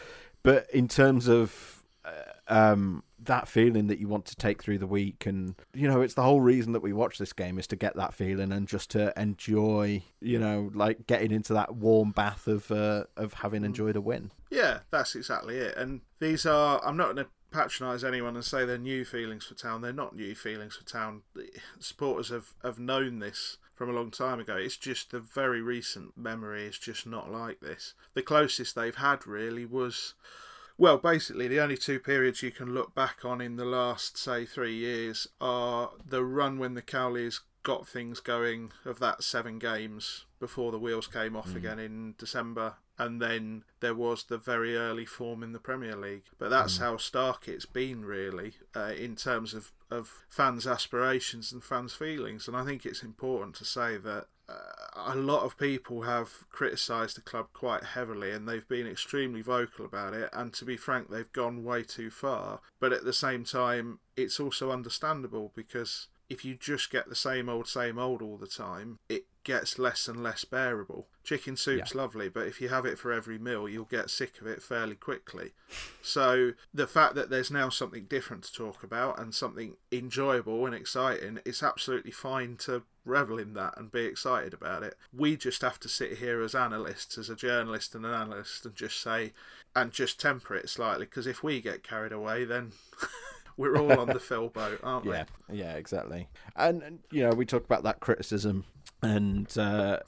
Speaker 1: but in terms of uh, um, that feeling that you want to take through the week, and you know, it's the whole reason that we watch this game is to get that feeling and just to enjoy, you know, like getting into that warm bath of uh, of having enjoyed a win.
Speaker 2: Yeah, that's exactly it. And these are, I'm not going to patronise anyone and say they're new feelings for Town. They're not new feelings for Town. The Supporters have, have known this from a long time ago. It's just the very recent memory is just not like this. The closest they've had really was. Well, basically, the only two periods you can look back on in the last, say, three years are the run when the Cowleys got things going of that seven games before the wheels came off hmm. again in December, and then there was the very early form in the Premier League. But that's how stark it's been, really, uh, in terms of, of fans' aspirations and fans' feelings. And I think it's important to say that uh, a lot of people have criticised the club quite heavily and they've been extremely vocal about it. And to be frank, they've gone way too far. But at the same time, it's also understandable because if you just get the same old, same old all the time, it gets less and less bearable. Chicken soup's lovely, but if you have it for every meal, you'll get sick of it fairly quickly. So the fact that there's now something different to talk about and something enjoyable and exciting, it's absolutely fine to revel in that and be excited about it. We just have to sit here as analysts, as a journalist and an analyst, and just say, and just temper it slightly, because if we get carried away, then we're all on the Phil boat, aren't we?
Speaker 1: Yeah, yeah, exactly. And, and you know, we talk about that criticism, and uh,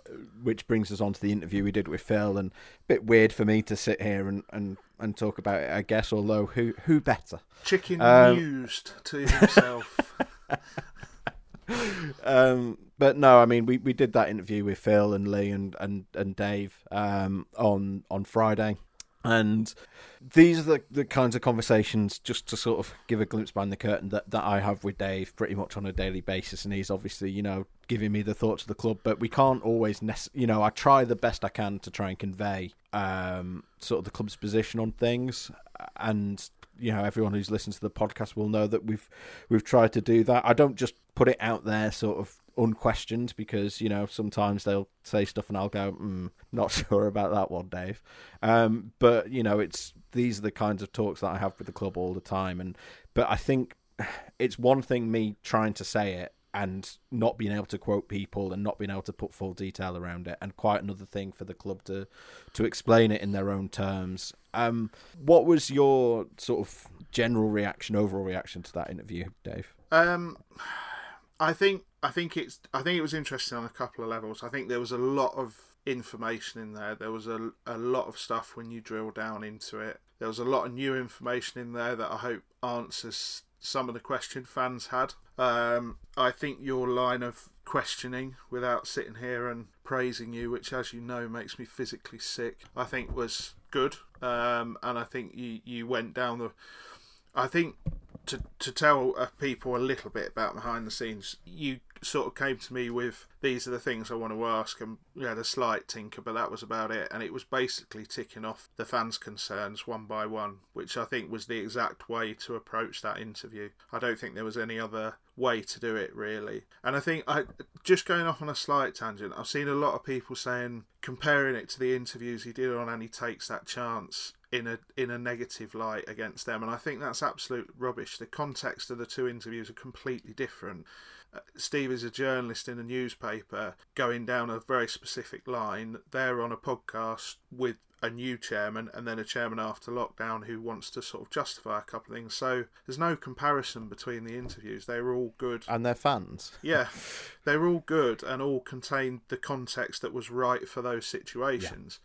Speaker 1: which brings us on to the interview we did with Phil. And a bit weird for me to sit here and, and, and talk about it, I guess. Although who who better?
Speaker 2: Chicken
Speaker 1: Um,
Speaker 2: mused to himself.
Speaker 1: um, but no, I mean, we, we did that interview with Phil and Leigh and and, and Dave um, on on Friday, and these are the, the kinds of conversations just to sort of give a glimpse behind the curtain that, that I have with Dave pretty much on a daily basis, and he's obviously you know giving me the thoughts of the club, but we can't always nec- you know I try the best I can to try and convey um, sort of the club's position on things, and you know everyone who's listened to the podcast will know that we've we've tried to do that. I don't just put it out there sort of unquestioned because you know sometimes they'll say stuff and I'll go mm, not sure about that one Dave. Um, but you know it's these are the kinds of talks that I have with the club all the time. And but I think it's one thing me trying to say it and not being able to quote people and not being able to put full detail around it and quite another thing for the club to to explain it in their own terms. Um, what was your sort of general reaction overall reaction to that interview Dave?
Speaker 2: Um, I think I think it's I think it was interesting on a couple of levels. I think there was a lot of information in there. There was a a lot of stuff when you drill down into it. There was a lot of new information in there that I hope answers some of the question fans had. Um, I think your line of questioning without sitting here and praising you, which as you know makes me physically sick, I think was good. Um, and I think you you went down the. I think to to tell people a little bit about behind the scenes, you sort of came to me with these are the things I want to ask, and we had a slight tinker, but that was about it. And it was basically ticking off the fans' concerns one by one, which I think was the exact way to approach that interview. I don't think there was any other way to do it really. And I think I just going off on a slight tangent, I've seen a lot of people saying comparing it to the interviews he did on and he takes that chance in a in a negative light against them and I think that's absolute rubbish. The context of the two interviews are completely different. Uh, Steve is a journalist in a newspaper going down a very specific line. They're on a podcast with a new chairman and then a chairman after lockdown who wants to sort of justify a couple of things. So there's no comparison between the interviews. They were all good.
Speaker 1: and their fans
Speaker 2: Yeah, they were all good and all contained the context that was right for those situations.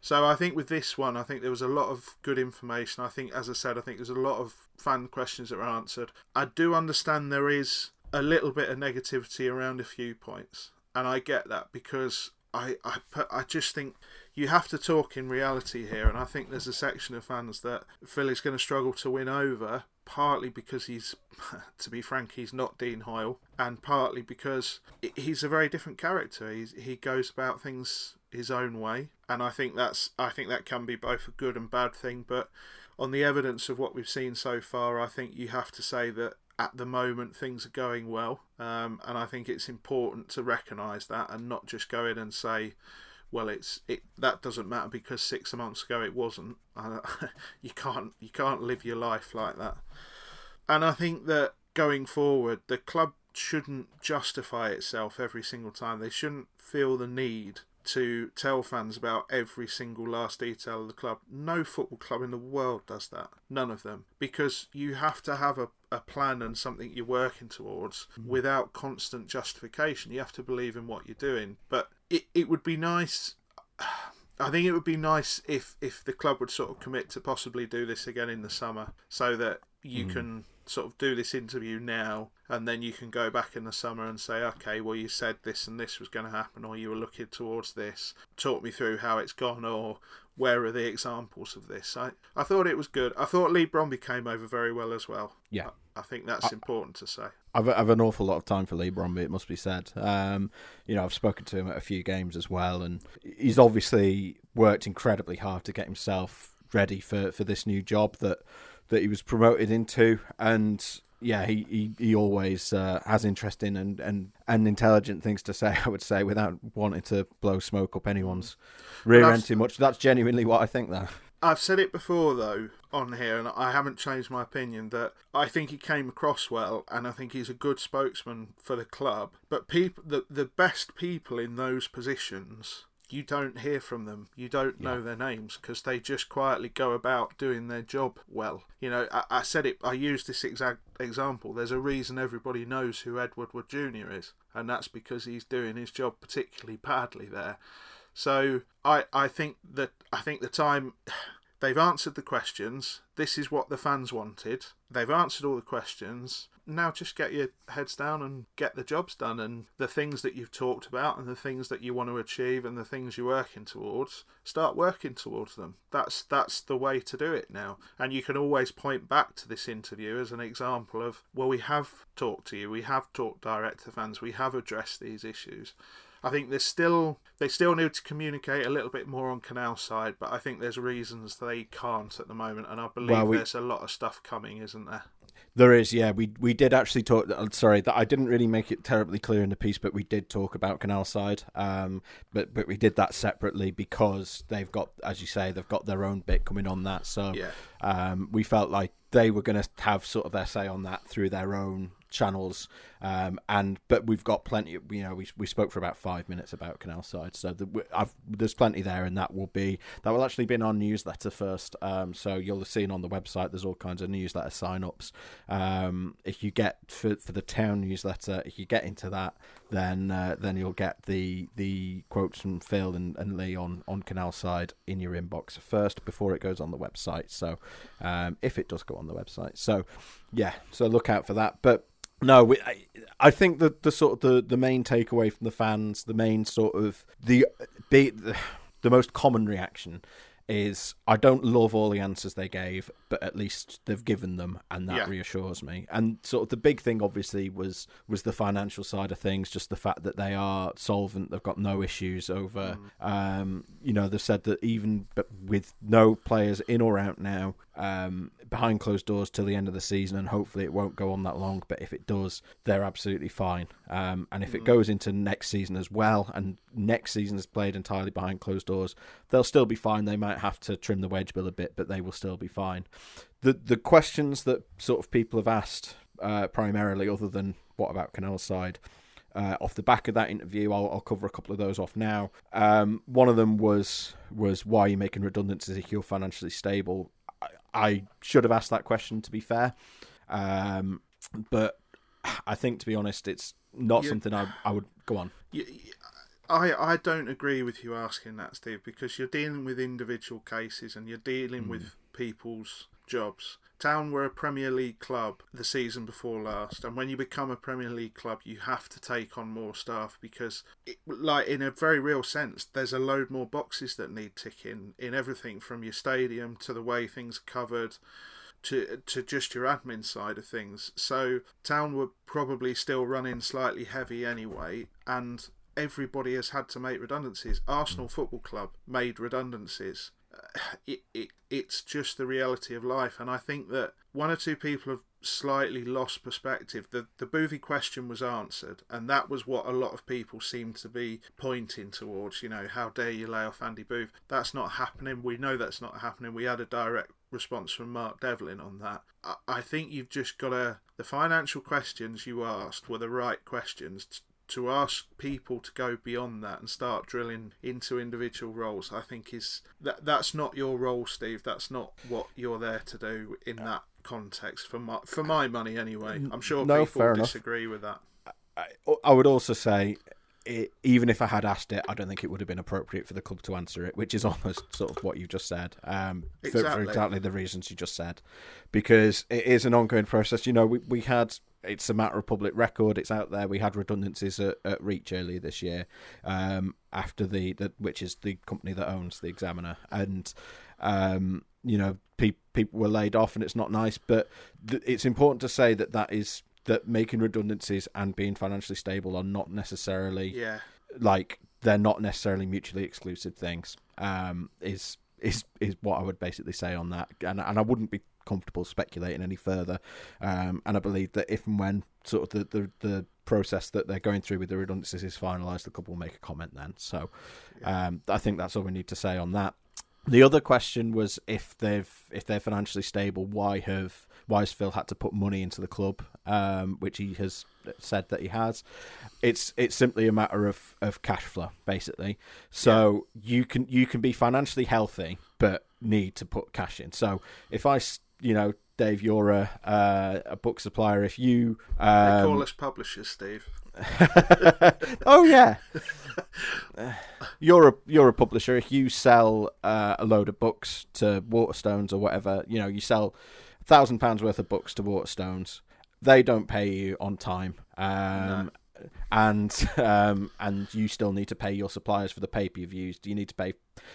Speaker 2: So I think with this one, I think there was a lot of good information. I think, as I said, I think there's a lot of fan questions that were answered. I do understand there is a little bit of negativity around a few points, and I get that because I I I just think you have to talk in reality here, and I think there's a section of fans that Philly's going to struggle to win over. Partly because he's, to be frank, he's not Dean Hoyle, and partly because he's a very different character. He's, he goes about things his own way, and I think that's I think that can be both a good and bad thing. But on the evidence of what we've seen so far, I think you have to say that at the moment things are going well, um, and I think it's important to recognise that and not just go in and say, well, it's it that doesn't matter because six months ago it wasn't. Uh, you can't you can't live your life like that. And I think that going forward, the club shouldn't justify itself every single time. They shouldn't feel the need to tell fans about every single last detail of the club. No football club in the world does that. None of them. Because you have to have a, a plan and something you're working towards mm. without constant justification. You have to believe in what you're doing. But it, it would be nice I think it would be nice if if the club would sort of commit to possibly do this again in the summer, so that you mm. can sort of do this interview now, and then you can go back in the summer and say, okay, well you said this and this was going to happen, or you were looking towards this. Talk me through how it's gone, or where are the examples of this? I I thought it was good. I thought Leigh Bromby came over very well as well.
Speaker 1: Yeah.
Speaker 2: I think that's important to say.
Speaker 1: I've, I've an awful lot of time for Leigh Bromby, it must be said. Um, you know, I've spoken to him at a few games as well, and he's obviously worked incredibly hard to get himself ready for, for this new job that that he was promoted into. And yeah, he he, he always uh, has interesting and, and, and intelligent things to say. I would say without wanting to blow smoke up anyone's rear end too much. That's genuinely what I think. There,
Speaker 2: I've said it before though on here, and I haven't changed my opinion that I think he came across well, and I think he's a good spokesman for the club. But people, the the best people in those positions, you don't hear from them. You don't know their names because they just quietly go about doing their job well. You know, I, I said it. I used this exact example. There's a reason everybody knows who Edward Wood Jr. is, and that's because he's doing his job particularly badly there. So I I think that I think the time they've answered the questions. This is what the fans wanted. They've answered all the questions. Now just get your heads down and get the jobs done and the things that you've talked about and the things that you want to achieve and the things you're working towards, start working towards them. That's that's the way to do it now. And you can always point back to this interview as an example of well we have talked to you, we have talked direct to fans, we have addressed these issues. I think there's still they still need to communicate a little bit more on Canal side, but I think there's reasons they can't at the moment, and I believe
Speaker 1: Well, we-
Speaker 2: there's a lot of stuff coming, isn't there?
Speaker 1: There is, yeah. We we did actually talk. uh, Sorry, that I didn't really make it terribly clear in the piece, but we did talk about Canal Side. Um, but but we did that separately because they've got, as you say, they've got their own bit coming on that. So
Speaker 2: Yeah.
Speaker 1: um, we felt like they were going to have sort of their say on that through their own channels um and but we've got plenty you know we, we spoke for about five minutes about canal side so the, there's plenty there and that will be that will actually be in our newsletter first um so you'll have seen on the website there's all kinds of newsletter sign-ups um if you get for, for the town newsletter if you get into that then uh, then you'll get the the quotes from Phil and, and Leigh on on Canal Side in your inbox first before it goes on the website. So um, if it does go on the website, so yeah, so look out for that. But no, we, I, I think that the sort of the, the main takeaway from the fans, the main sort of the the, the most common reaction is I don't love all the answers they gave, but at least they've given them, and that
Speaker 2: Yeah.
Speaker 1: reassures me. And sort of the big thing, obviously, was was the financial side of things, just the fact that they are solvent, they've got no issues over. Um, you know, they've said that even with no players in or out now, um, behind closed doors till the end of the season, and hopefully it won't go on that long. But if it does, they're absolutely fine. Um, and if it goes into next season as well, and next season is played entirely behind closed doors, they'll still be fine. They might have to trim the wedge bill a bit, but they will still be fine. The the questions that sort of people have asked uh, primarily, other than what about Canal's side. Uh, off the back of that interview, I'll, I'll cover a couple of those off now. Um, one of them was was why are you making redundancies if you're financially stable? I, I should have asked that question to be fair, um, but I think to be honest, it's not
Speaker 2: You-
Speaker 1: something I, I would go on.
Speaker 2: You, I I don't agree with you asking that, Steve, because you're dealing with individual cases and you're dealing with people's jobs. Town were a Premier League club the season before last, and when you become a Premier League club, you have to take on more staff because, it, like in a very real sense, there's a load more boxes that need ticking in everything from your stadium to the way things are covered to to just your admin side of things. So Town were probably still running slightly heavy anyway, and everybody has had to make redundancies. Arsenal Football Club made redundancies. It, it it's just the reality of life, and I think that one or two people have slightly lost perspective. The the Boothie question was answered, and that was what a lot of people seemed to be pointing towards. You know, how dare you lay off Andy Booth? That's not happening. We know that's not happening. We had a direct response from Mark Devlin on that. I, I think you've just got to. The financial questions you asked were the right questions. To ask people to go beyond that and start drilling into individual roles, I think is that that's not your role, Steve. That's not what you're there to do in that context. For my for my money, anyway. I'm sure
Speaker 1: No,
Speaker 2: people
Speaker 1: fair enough.
Speaker 2: disagree with that.
Speaker 1: I, I would also say, it, even if I had asked it, I don't think it would have been appropriate for the club to answer it, which is almost sort of what you just said, um, for, for
Speaker 2: Exactly.
Speaker 1: exactly the reasons you just said, because it is an ongoing process. You know, we we had. It's a matter of public record. It's out there. We had redundancies at, at Reach earlier this year, um, after the, the which is the company that owns the Examiner, and um, you know pe- people were laid off, and it's not nice. But th- it's important to say that that is that making redundancies and being financially stable are not necessarily
Speaker 2: Yeah,
Speaker 1: like they're not necessarily mutually exclusive things. Um, is is is what I would basically say on that, and and I wouldn't be comfortable speculating any further. Um, and I believe that if and when sort of the, the, the process that they're going through with the redundancies is finalised, the club will make a comment then. So um, I think that's all we need to say on that. The other question was if they've if they're financially stable, why have why has Phil had to put money into the club, um, which he has said that he has. It's it's simply a matter of, of cash flow, basically. So you can you can be financially healthy, but need to put cash in. So if I, you know, Dave, you're a uh, a book supplier. If you
Speaker 2: They
Speaker 1: um,
Speaker 2: call us publishers, Steve.
Speaker 1: oh yeah. you're a you're a publisher. If you sell uh, a load of books to Waterstones or whatever, you know, you sell a thousand pounds worth of books to Waterstones. They don't pay you on time, um, and um, and you still need to pay your suppliers for the paper you've used. You need to pay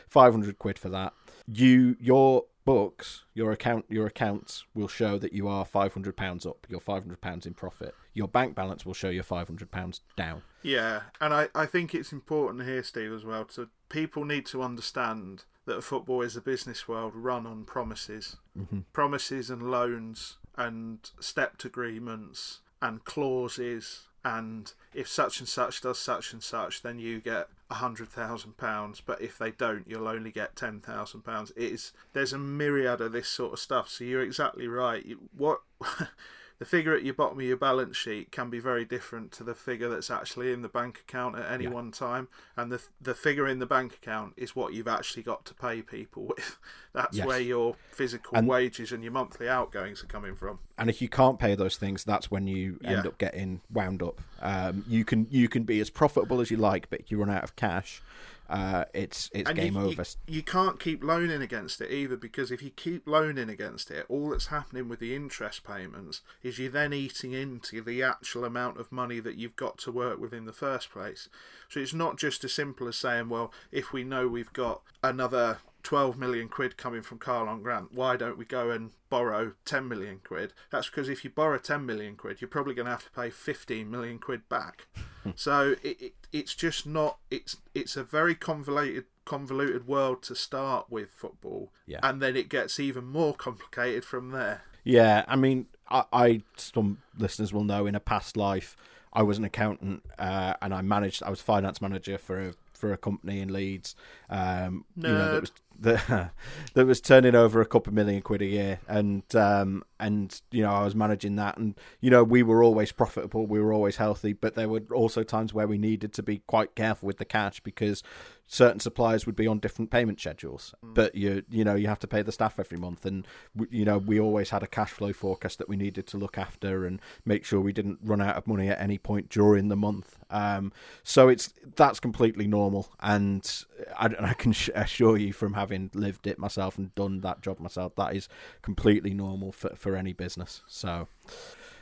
Speaker 1: five hundred quid for that. You your books, your account, your accounts will show that you are five hundred pounds up. You're five hundred pounds in profit. Your bank balance will show you're five hundred pounds down.
Speaker 2: Yeah, and I, I think it's important here, Steve, as well. To people need to understand that football is a business world run on promises, mm-hmm. promises and loans and stepped agreements and clauses. And if such and such does such and such, then you get a hundred thousand pounds. But if they don't, you'll only get ten thousand pounds. It is there's a myriad of this sort of stuff. So you're exactly right. What the figure at your bottom of your balance sheet can be very different to the figure that's actually in the bank account at any one time and the the figure in the bank account is what you've actually got to pay people with that's
Speaker 1: Yes.
Speaker 2: where your physical
Speaker 1: And-
Speaker 2: wages and your monthly outgoings are coming from
Speaker 1: and if you can't pay those things, that's when you end
Speaker 2: Yeah.
Speaker 1: up getting wound up. Um, you can you can be as profitable as you like, but if you run out of cash, uh, it's it's
Speaker 2: and
Speaker 1: game
Speaker 2: you,
Speaker 1: over.
Speaker 2: You, you can't keep loaning against it either because if you keep loaning against it, all that's happening with the interest payments is you're then eating into the actual amount of money that you've got to work with in the first place. So it's not just as simple as saying, well, if we know we've got another 12 million quid coming from Karlan Grant, why don't we go and borrow 10 million quid? That's because if you borrow 10 million quid, you're probably going to have to pay 15 million quid back. so it, it, it's just not, it's, it's a very convoluted convoluted world to start with football
Speaker 1: Yeah.
Speaker 2: and then it gets even more complicated from there
Speaker 1: Yeah, I mean, I, I some listeners will know in a past life, I was an accountant uh, and I managed. I was finance manager for a for a company in Leeds. Um, you know, that was that, that was turning over a couple of million quid a year, and um, and you know I was managing that, and you know we were always profitable, we were always healthy, but there were also times where we needed to be quite careful with the cash because certain suppliers would be on different payment schedules, but you you know you have to pay the staff every month, and w- you know we always had a cash flow forecast that we needed to look after and make sure we didn't run out of money at any point during the month. Um, so it's that's completely normal, and I, and I can sh- assure you from having lived it myself and done that job myself, that is completely normal for for any business. So.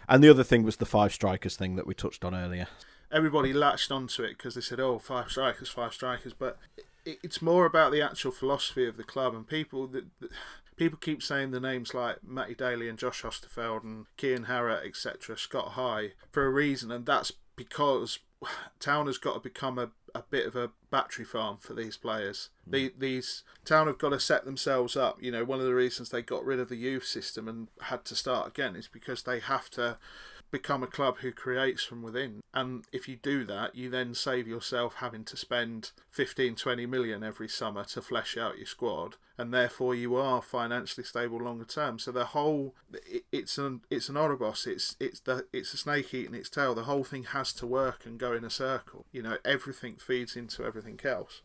Speaker 1: And the other thing was the five strikers thing that we touched on earlier.
Speaker 2: Everybody latched onto it because they said, "Oh, five strikers, five strikers," but it, it's more about the actual philosophy of the club and people that. People keep saying the names like Matty Daly and Josh Austerfield and Kian Harratt, etc., Scott High, for a reason, and that's because Town has got to become a, a bit of a battery farm for these players. Mm. The, these Town have got to set themselves up. You know, one of the reasons they got rid of the youth system and had to start again is because they have to become a club who creates from within. And if you do that, you then save yourself having to spend 15, 20 million every summer to flesh out your squad. And therefore, you are financially stable longer term. So the whole it's an it's an Ouroboros. It's it's the it's a snake eating its tail. The whole thing has to work and go in a circle. You know, everything feeds into everything else.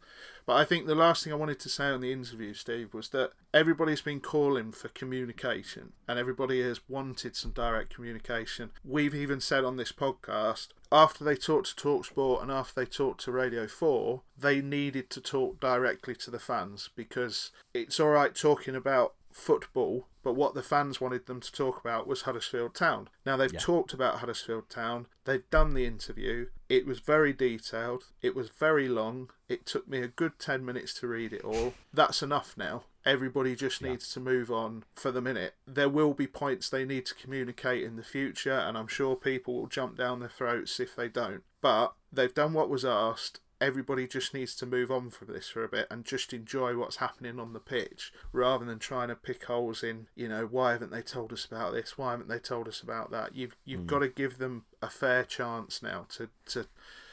Speaker 2: But I think the last thing I wanted to say on the interview, Steve, was that everybody's been calling for communication and everybody has wanted some direct communication. We've even said on this podcast, after they talked to Talksport and after they talked to Radio 4, they needed to talk directly to the fans because it's all right talking about football, but what the fans wanted them to talk about was Huddersfield Town. Now they've talked about Huddersfield Town, they've done the interview, it was very detailed, it was very long, it took me a good 10 minutes to read it all. That's enough now. Everybody just needs to move on for the minute. There will be points they need to communicate in the future, and I'm sure people will jump down their throats if they don't. But they've done what was asked. Everybody just needs to move on from this for a bit and just enjoy what's happening on the pitch rather than trying to pick holes in, you know, why haven't they told us about this? Why haven't they told us about that? You've you've mm. got to give them a fair chance now to to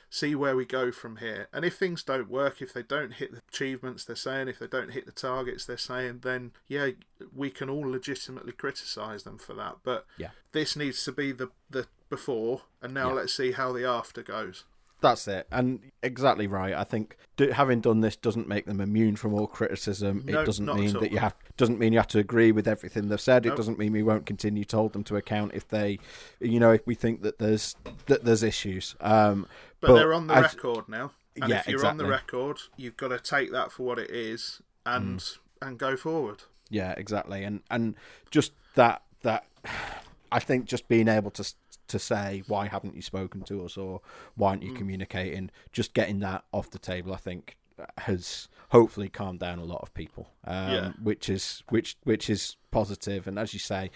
Speaker 2: see where we go from here. And if things don't work, if they don't hit the achievements they're saying, if they don't hit the targets they're saying, then yeah, we can all legitimately criticise them for that. But
Speaker 1: Yeah.
Speaker 2: this needs to be the the before, and now
Speaker 1: Yeah.
Speaker 2: let's see how the after goes.
Speaker 1: That's it, and exactly right. I think do, having done this doesn't make them immune from all criticism.
Speaker 2: No,
Speaker 1: it doesn't mean that you have doesn't mean you have to agree with everything they've said. It doesn't mean we won't continue to hold them to account if they, you know, if we think that there's that there's issues. Um,
Speaker 2: But, they're on the
Speaker 1: as-
Speaker 2: record now, and
Speaker 1: Yeah,
Speaker 2: if you're on the record, you've got to take that for what it is and
Speaker 1: Mm.
Speaker 2: and go forward.
Speaker 1: Yeah, exactly, and and just that that I think just being able to to say why haven't you spoken to us or why aren't you
Speaker 2: Mm.
Speaker 1: communicating, just getting that off the table, I think has hopefully calmed down a lot of people, um,
Speaker 2: Yeah.
Speaker 1: which is which which is positive, and as you say.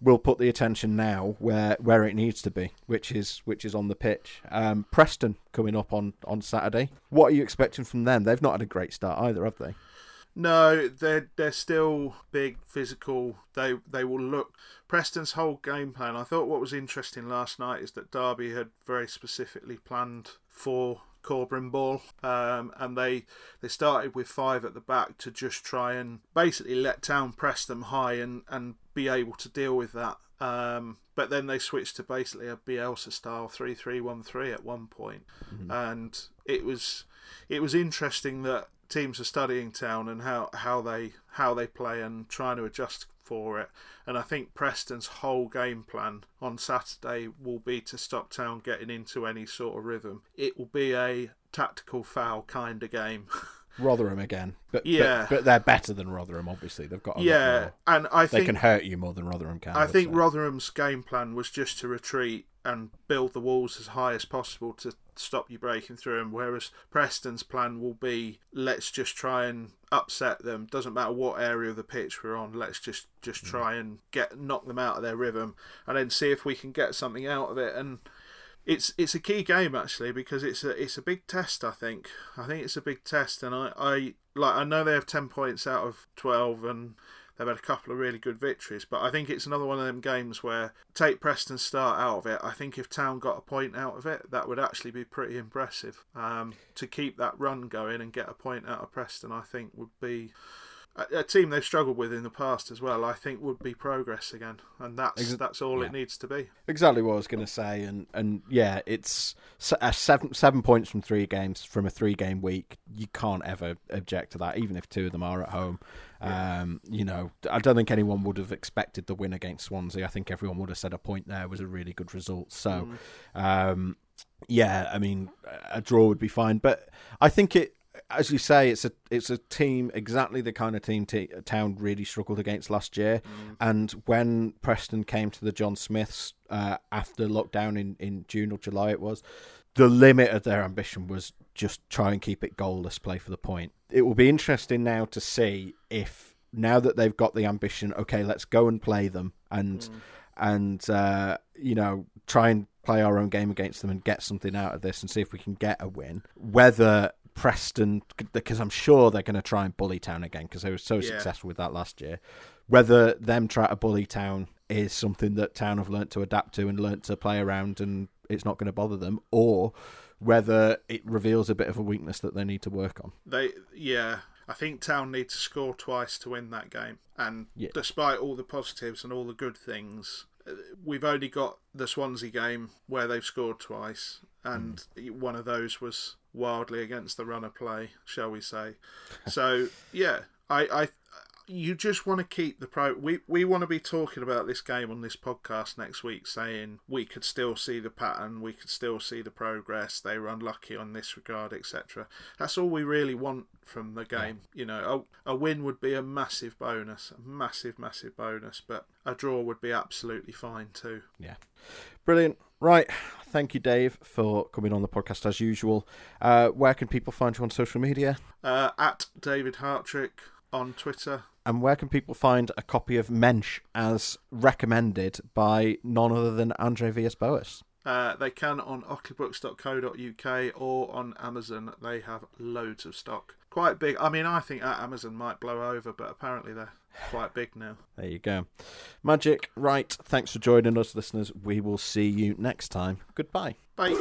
Speaker 1: We'll put the attention now where, where it needs to be, which is which is on the pitch. Um, Preston coming up on, on Saturday. What are you expecting from them? They've not had a great start either, have they?
Speaker 2: No, they're they're still big, physical. They they will look. Preston's whole game plan. I thought what was interesting last night is that Derby had very specifically planned for Corberan ball, um, and they they started with five at the back to just try and basically let Town press them high and and be able to deal with that. Um, but then they switched to basically a Bielsa style three three one three at one point, and it was it was interesting that teams are studying town and how, how they how they play and trying to adjust for it. And I think Preston's whole game plan on Saturday will be to stop town getting into any sort of rhythm. It will be a tactical foul kind of game.
Speaker 1: Rotherham again, but
Speaker 2: Yeah.
Speaker 1: but, but they're better than Rotherham. Obviously, they've got a
Speaker 2: yeah, and I think They
Speaker 1: can hurt you more than Rotherham can.
Speaker 2: I think
Speaker 1: say.
Speaker 2: Rotherham's game plan was just to retreat and build the walls as high as possible to stop you breaking through them. Whereas Preston's plan will be let's just try and upset them. Doesn't matter what area of the pitch we're on. Let's just just mm. try and get knock them out of their rhythm, and then see if we can get something out of it. And it's it's a key game actually because it's a it's a big test. I think I think it's a big test, and I, I like I know they have ten points out of twelve, and they've had a couple of really good victories. But I think it's another one of them games where take Preston start out of it. I think if Town got a point out of it, that would actually be pretty impressive. Um, to keep that run going and get a point out of Preston, I think would be. A, a team they've struggled with in the past as well, I think would be progress again, and that's
Speaker 1: Ex-
Speaker 2: that's all
Speaker 1: yeah.
Speaker 2: it needs to be.
Speaker 1: exactly what I was going to say, and and yeah, it's uh, seven seven points from three games from a three game week. You can't ever object to that, even if two of them are at home. Um, you know, I don't think anyone would have expected the win against Swansea. I think everyone would have said a point there was a really good result. So, um, yeah, I mean, a draw would be fine, but I think it. As you say, it's a it's a team exactly the kind of team t- Town really struggled against last year, and when Preston came to the John Smiths uh, after lockdown in, in June or July, it was the limit of their ambition was just try and keep it goalless, play for the point. It will be interesting now to see if now that they've got the ambition, okay, let's go and play them and and uh, you know try and play our own game against them and get something out of this and see if we can get a win. Whether Preston, because I'm sure they're going to try and bully Town again because they were so
Speaker 2: Yeah.
Speaker 1: successful with that last year. Whether them try to bully Town is something that Town have learnt to adapt to and learnt to play around and it's not going to bother them, or whether it reveals a bit of a weakness that they need to work on.
Speaker 2: They, yeah, I think Town need to score twice to win that game. And
Speaker 1: Yeah.
Speaker 2: despite all the positives and all the good things, uh, we've only got the Swansea game where they've scored twice, and one of those was wildly against the run of play, shall we say? so yeah, I, I, you just want to keep the pro. We we want to be talking about this game on this podcast next week, saying we could still see the pattern, we could still see the progress. They were unlucky on this regard, etc. That's all we really want from the game. You know, a, a win would be a massive bonus, a massive, massive bonus, but a draw would be absolutely fine too.
Speaker 1: Yeah. Brilliant. Right. Thank you, Dave, for coming on the podcast as usual. Uh, where can people find you on social media?
Speaker 2: Uh, at David Hartrick on Twitter.
Speaker 1: And where can people find a copy of Mensch as recommended by none other than Andre Villas Boas?
Speaker 2: Uh, they can on ockleybooks.co.uk or on Amazon. They have loads of stock. Quite big. I mean, I think Amazon might blow over, but apparently they're quite big now.
Speaker 1: There you go. Magic, right. Thanks for joining us, listeners. We will see you next time. Goodbye.
Speaker 2: Bye.